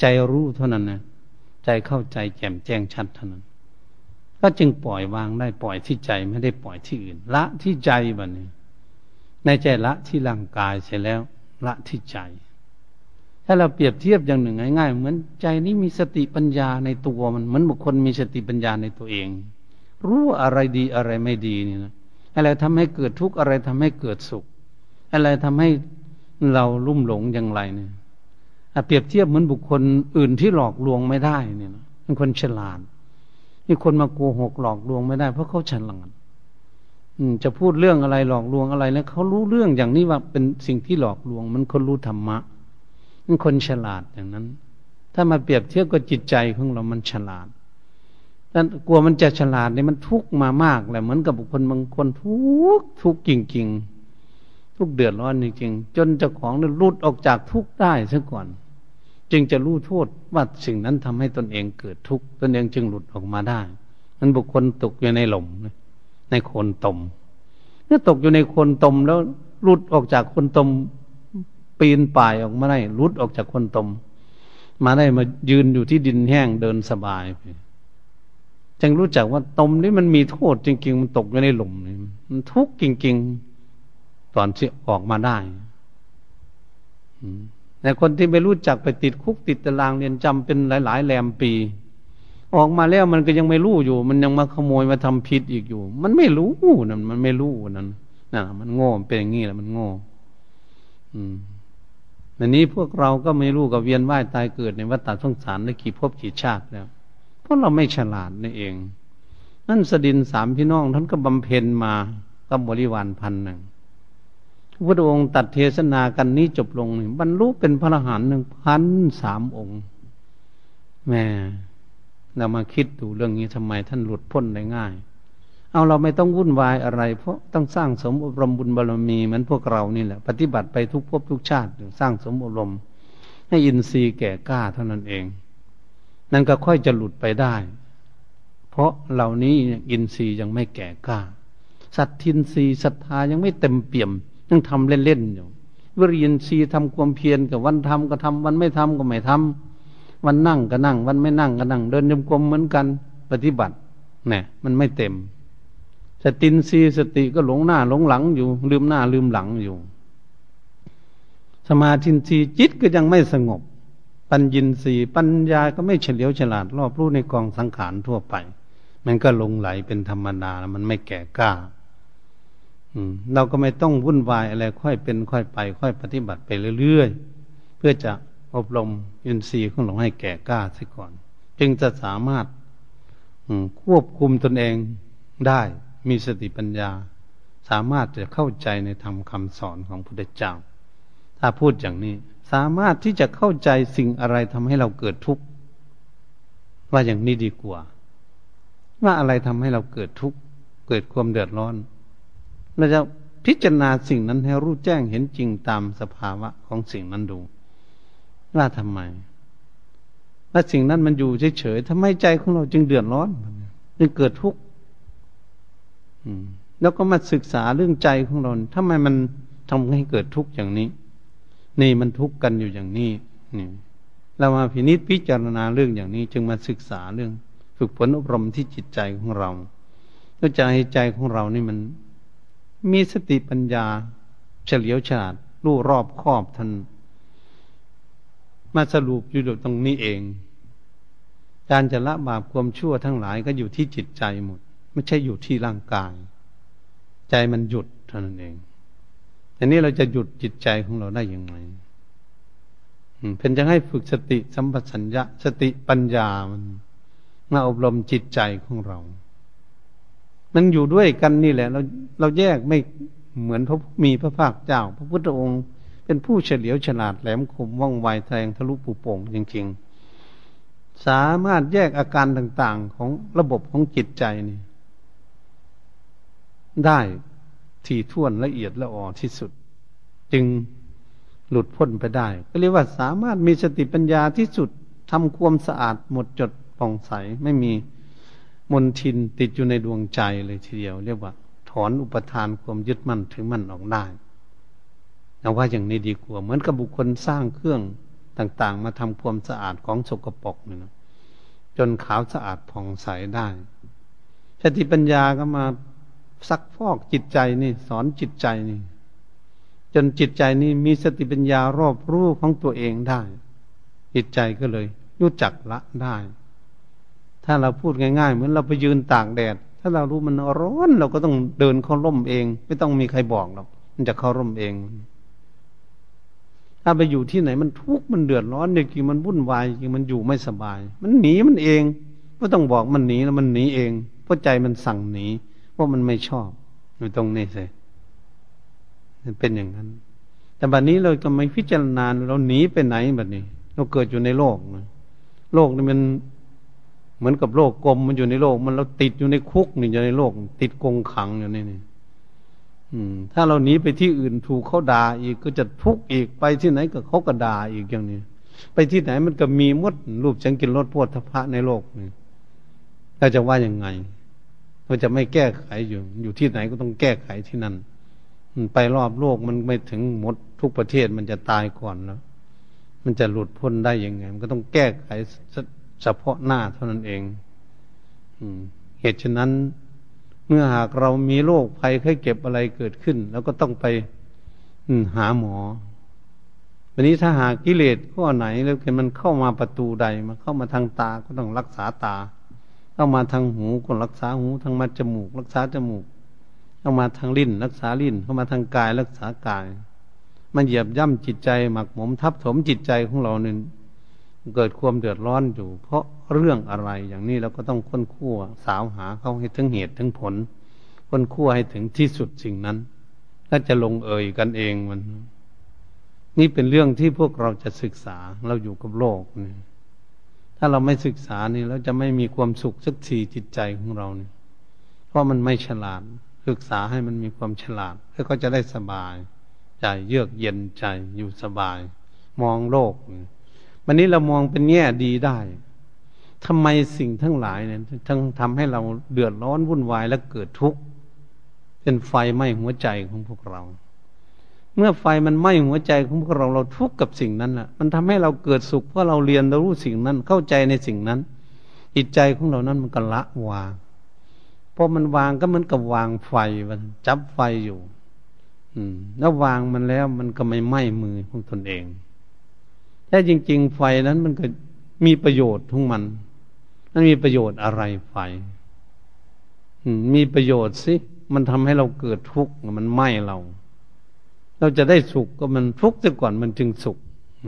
[SPEAKER 1] ใจรู้เท่านั้นนะใจเข้าใจแจ่มแจ้งชัดเท่านั้น ก็จึงปล่อยวางได้ปล่อยที่ใจไม่ได้ปล่อยที่อื่น ละที่ใจบันนี้ ในใจละที่ร่างกายเสร็จแล้ว ละที่ใจ ถ้าเราเปรียบเทียบอย่างหนึ่งง่ายๆเหมือนใจนี้มีสติปัญญาในตัวมันเหมือนบุคคลมีสติปัญญาในตัวเอง รู้อะไรดีอะไรไม่ดีนี่นะอะไรทำให้เกิดทุกข์อะไรทำให้เกิดสุข อะไรทำให้เราลุ่มหลงอย่างไรเนี่ยเปรียบเทียบเหมือนบุคคลอื่นที่หลอกลวงไม่ได้เนี่ยนะเป็นคนฉลาดมีคนมาโกหกหลอกลวงไม่ได้ เพราะเขาฉลาดจะพูดเรื่องอะไรหลอกลวงอะไรแล้วเขารู้เรื่องอย่างนี้ว่าเป็นสิ่งที่หลอกลวง มันคนรู้ธรรมะ มันคนฉลาดอย่างนั้น ถ้ามาเปรียบเทียบกับจิตใจของเรามันฉลาดแต่กลัวมันจะฉลาดเนี่ยมันทุกมามากแหละเหมือนกับบุคคลบางคนทุกทุกจริง ๆ ทุกเดือดร้อนจริงๆจนเจ้าของเนี่ยรุดออกจากทุกได้ซะก่อน จึงจะรู้โทษว่าสิ่งนั้นทำให้ตนเองเกิดทุกข์ตนเองจึงหลุดออกมาได้นั้นบุคคลตกอยู่ในหล่มในโคนตมเมื่อตกอยู่ในโคนตมแล้วหลุดออกจากคนตม ปีนป่ายออกมาได้หลุดออกจากคนตม มาได้มายืนอยู่ที่ดินแห้งเดินสบายไปจึงรู้จักว่าตมนี่มันมีโทษจริง ๆ มันตกอยู่ในหลุมนี่มันทุกข์จริง ๆ ตอนที่ออกมาได้แต่คนที่ไม่รู้จักไปติดคุกติดตารางเรียนจำเป็นหลาย ๆ แรมปี ออกมาแล้วมันก็ยังไม่รู้อยู่ มันยังมาขโมยมาทำผิดอีกอยู่ มันไม่รู้นั่นมันไม่รู้นั่นน่ะมันโง่เป็นอย่างนี้แหละมันโง่ อืม อันนี้พวกเราก็ไม่รู้กับเวียนว่ายตายเกิดในวัฏสงสารได้กี่ภพกี่ชาติแล้วเพราะเราไม่ฉลาดนั่นเอง นั่นสดินสามพี่น้องท่านก็บำเพ็ญมากับบริวารพันหนึ่งพระองค์ตัดเทศนากันนี้จบลงบรรลุเป็นพระอรหันต์หนึ่งพันสามองค์แม่เรามาคิดดูเรื่องนี้ทำไมท่านหลุดพ้นได้ง่าย เอาเราไม่ต้องวุ่นวายอะไร เพราะต้องสร้างสมอบรมบุญบารมีเหมือนพวกเรานี่แหละ ปฏิบัติไปทุกภพทุกชาติสร้างสมอบรม ให้อินทรีย์แก่กล้าเท่านั้นเอง นั่นก็ค่อยจะหลุดไปได้ เพราะเหล่านี้อินทรีย์ยังไม่แก่กล้าสัตทินทรีย์ศรัทธายังไม่เต็มเปี่ยมยังทำเล่นๆอยู่วิริยินทรีย์ทำความเพียรกับวันทำก็ทำวันไม่ทำก็ไม่ทำวันนั่งก็นั่ง วันไม่นั่งก็นั่ง เดินยมกลมเหมือนกัน ปฏิบัติเนี่ยมันไม่เต็ม สตินรีสติก็หลงหน้าหลงหลังอยู่ ลืมหน้าลืมหลังอยู่ สมาธินรีจิตก็ยังไม่สงบ ปัญญินรีปัญญาก็ไม่เฉลียวฉลาด รอบรู้ในกองสังขารทั่วไป มันก็ลงไหลเป็นธรรมดามันไม่แก่กล้าเราก็ไม่ต้องวุ่นวายอะไรค่อยเป็นค่อยไป ค่อยปฏิบัติไปเรื่อยๆ เพื่อจะอบรมยินทรีย์ของเราให้แก่กล้าซะก่อน จึงจะสามารถควบคุมตนเองได้ มีสติปัญญา สามารถจะเข้าใจในธรรมคำสอนของพระพุทธเจ้า ถ้าพูดอย่างนี้ สามารถที่จะเข้าใจสิ่งอะไรทำให้เราเกิดทุกข์ว่าอย่างนี้ดีกว่า ว่าอะไรทำให้เราเกิดทุกข์เกิดความเดือดร้อน เราจะพิจารณาสิ่งนั้นให้รู้แจ้งเห็นจริงตามสภาวะของสิ่งนั้นดู ว่าทำไมว่าสิ่งนั้นมันอยู่เฉยๆทำไมใจของเราจึงเดือดร้อนจึงเกิดทุกข์ แล้วก็มาศึกษาเรื่องใจของเราทำไมมันทำให้เกิดทุกข์อย่างนี้ นี่มันทุกข์กันอยู่อย่างนี้นี่เรามาพินิจพิจารณาเรื่องอย่างนี้ จึงมาศึกษาเรื่อง ฝึกฝนอบรมที่จิตใจของเราเพื่อจะให้ใจของเรานี่มัน มีสติปัญญา เฉลียวฉลาดรู้รอบครอบท่านมาสรุปอยู่ตรงนี้เอง การจะละบาปความชั่วทั้งหลายก็อยู่ที่จิตใจหมด ไม่ใช่อยู่ที่ร่างกาย ใจมันหยุดเท่านั้นเองอันนี้เราจะหยุดจิตใจของเราได้ยังไงเป็นจะให้ฝึกสติสัมปชัญญะสติปัญญามันมาอบรมจิตใจของเรา มันอยู่ด้วยกันนี่แหละ เราเราแยกไม่เหมือนพระมีพระภาคเจ้า พระพุทธองค์ เป็นผู้เฉลียวฉลาดแหลมคมว่องไวแทงทะลุปูโป่งจริงๆ สามารถแยกอาการต่างๆของระบบของจิตใจนี่ ได้ที่ท่วนละเอียดละออที่สุด จึงหลุดพ้นไปได้ ก็เรียกว่าสามารถมีสติปัญญาที่สุดทำความสะอาดหมดจดป่องใสไม่มีมนทินติดอยู่ในดวงใจเลยทีเดียว เรียกว่า ถอนอุปทานความยึดมั่นถือมั่นออกได้เอาว่าอย่างนี้ดีกว่าเหมือนกับบุคคลสร้างเครื่องต่างๆ มาทำความสะอาดของสกปรกนี่นะจนขาวสะอาดผ่องใสได้สติปัญญาก็มา ซักฟอกจิตใจนี่ สอนจิตใจนี่ จนจิตใจนี่มีสติปัญญารอบรู้ของตัวเองได้ จิตใจก็เลยรู้จักละได้ ถ้าเราพูดง่ายๆ เหมือนเราไปยืนตากแดด ถ้าเรารู้มันร้อนเราก็ต้องเดินเข้าร่มเอง ไม่ต้องมีใครบอกหรอกมันจะเข้าร่มเอง ถ้าไปอยู่ที่ไหนมันทุกข์มันเดือดร้อนจริงมันวุ่นวายจริงมันอยู่ไม่สบาย มันหนีมันเองไม่ต้องบอกมันหนีแล้วมันหนีเองเพราะใจมันสั่งหนี เพราะมันไม่ชอบอยู่ตรงนี้สิมันเป็นอย่างนั้น แต่บัดนี้เราก็ไม่พิจารณาเราหนีไปไหนแบบนี้ เราเกิดอยู่ในโลกนะโลกนี่มันเหมือนกับโลกกลมมันอยู่ในโลก มันเราติดอยู่ในคุกนี่อยู่ในโลก ติดกงขังอยู่นี่นี่ถ้าเราหนีไปที่อื่นถูกเขาด่าอีกก็จะทุกข์อีกไปที่ไหนก็เขาก็ด่าอีกอย่างนี้ ไปที่ไหนมันก็มีมดรูปฉันกินรสพวดทพะในโลกนี่เราจะว่ายังไง เราจะไม่แก้ไขอยู่ อยู่ที่ไหนก็ต้องแก้ไขที่นั่นไปรอบโลกมันไม่ถึงหมดทุกประเทศมันจะตายก่อนแล้วมันจะหลุดพ้นได้ยังไง มันก็ต้องแก้ไขเฉพาะหน้าเท่านั้นเองเหตุฉะนั้น เมื่อหากเรามีโรคภัยไข้เก็บอะไรเกิดขึ้น แล้วก็ต้องไปหาหมอวันนี้ถ้าหากกิเลสข้อไหนแล้วเกิดมันเข้ามาประตูใด มันเข้ามาทางตาก็ต้องรักษาตา เข้ามาทางหูก็รักษาหูทางมาจมูก รักษาจมูกเข้ามาทางลิ้น รักษาลิ้นเข้ามาทางกาย รักษากาย มันเหยียบย่ำจิตใจ หมักหมมทับถมจิตใจของเราเนี่ยเกิดความเดือดร้อนอยู่ เพราะเรื่องอะไรอย่างนี้เราก็ต้องค้นคั่วสาวหาเข้าให้ถึงเหตุถึงผล ค้นคั่วให้ถึงที่สุดสิ่งนั้นถ้าจะลงเอ่ยกันเองมัน นี่เป็นเรื่องที่พวกเราจะศึกษาเราอยู่กับโลกนี่ ถ้าเราไม่ศึกษานี่เราจะไม่มีความสุขสักทีจิตใจของเราเนี่ย เพราะมันไม่ฉลาด ศึกษาให้มันมีความฉลาดแล้วก็จะได้สบาย ใจเยือกเย็นใจอยู่สบาย มองโลกวันนี้เรามองเป็นแง่ดีได้ทำไมสิ่งทั้งหลายเนี่ยทั้งทำให้เราเดือดร้อนวุ่นวายและเกิดทุกข์เป็นไฟไหม้หัวใจของพวกเรา เมื่อไฟมันไหม้หัวใจของพวกเราเราทุกข์กับสิ่งนั้นแหละมันทำให้เราเกิดสุขเพราะเราเรียนเรารู้สิ่งนั้นเข้าใจในสิ่งนั้นจิตใจของเรานั้นมันก็ละวางพอมันวางก็เหมือนกับวางไฟมันจับไฟอยู่ อืม แล้ววางมันแล้วมันก็ไม่ไหม้มือของตนเองแต่จริง ๆ ไฟนั้นมันก็มีประโยชน์ของมันมันมีประโยชน์อะไรไฟมีประโยชน์สิ มันทำให้เราเกิดทุกข์ มันไหม้เรา เราจะได้สุขก็มันทุกข์ซะก่อนมันจึงสุข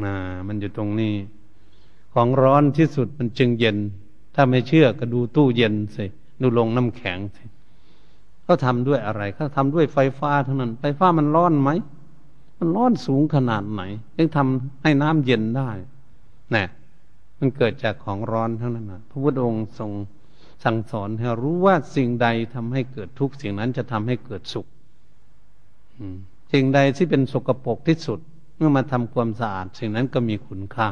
[SPEAKER 1] นะมันอยู่ตรงนี้ ของร้อนที่สุดมันจึงเย็น ถ้าไม่เชื่อก็ดูตู้เย็นสิดูลงน้ำแข็งสิเขาทำด้วยอะไรเขาทำด้วยไฟฟ้าเท่านั้น ไฟฟ้ามันร้อนไหมมันร้อนสูงขนาดไหนยังทำให้น้ำเย็นได้นี่มันเกิดจากของร้อนทั้งนั้นนะพระพุทธองค์ทรงสั่งสอนให้รู้ว่าสิ่งใดทำให้เกิดทุกข์สิ่งนั้นจะทำให้เกิดสุข อืม สิ่งใดที่เป็นสกปรกที่สุด เมื่อมาทำความสะอาด สิ่งนั้นก็มีคุณค่า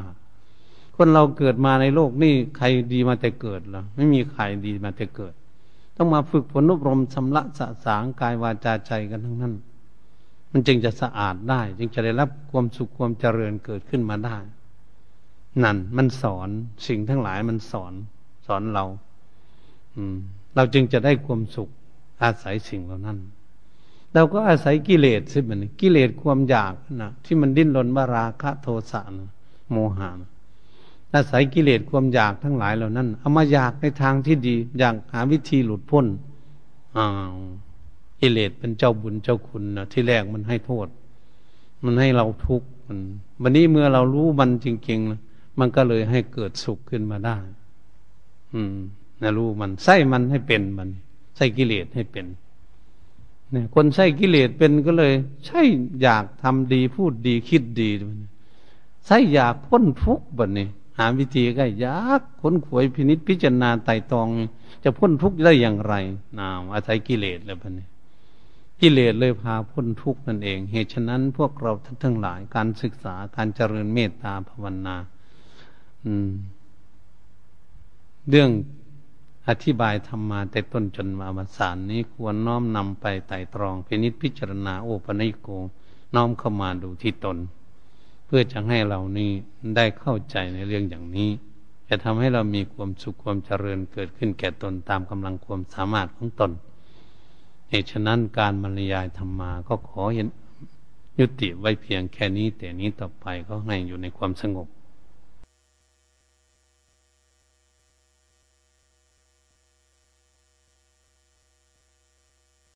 [SPEAKER 1] คนเราเกิดมาในโลกนี่ใครดีมาแต่เกิดหรอไม่มีใครดีมาแต่เกิด ต้องมาฝึกฝนอบรมชำระสะสางกายวาจาใจกันทั้งนั้น มันจึงจะสะอาดได้ จึงจะได้รับความสุขความเจริญเกิดขึ้นมาได้ นั่นมันสอนสิ่งทั้งหลายมันสอนสอนเรา อืม เราจึงจะได้ความสุขอาศัยสิ่งเหล่านั้น เราก็อาศัยกิเลสสิมันกิเลสความอยากนะที่มันดิ้นรนว่าราคะโทสะนะโมหะนะอาศัยกิเลสความอยากทั้งหลายเหล่านั้นเอามาอยากในทางที่ดีอยากหาวิธีหลุดพ้นอ้าวกิเลสเป็นเจ้าบุญเจ้าคุณนะที่แรกมันให้โทษ มันให้เราทุกข์มันวันนี้เมื่อเรารู้มันจริงๆนะมันก็เลยให้เกิดสุขขึ้นมาได้ อืมนะรู้มันใส่มันให้เป็นมัน ใส่กิเลสให้เป็น เนี่ย คนใช้กิเลสเป็นก็เลย ใช่อยากทำดีพูดดีคิดดีใช่อยากพ้นทุกข์แบบนี้หาวิธีก็ยากค้นขวยพินิษพิจารณาไต่ตอง จะพ้นทุกข์ได้อย่างไรนาอาศัยกิเลสแล้วแบบนี้กิเลสเลยพาพ้นทุกข์นั่นเอง เหตุฉะนั้นพวกเราทั้งทั้งหลายการศึกษาการเจริญเมตตาภาวนา อืม เรื่อง อธิบายธรรมมาแต่ต้นจนมาอวสานนี้ควรน้อมนำไปไต่ตรองพินิจพิจารณาโอปนิโกน้อมเข้ามาดูที่ตน เพื่อจะให้เรานี้ได้เข้าใจในเรื่องอย่างนี้ จะทำให้เรามีความสุขความเจริญเกิดขึ้นแก่ตนตามกำลังความสามารถของตนเหตุฉะนั้นการบรรยายธรรมาก็ขอเห็นยุติไว้เพียงแค่นี้แต่นี้ต่อไปก็ให้อยู่ในความสงบ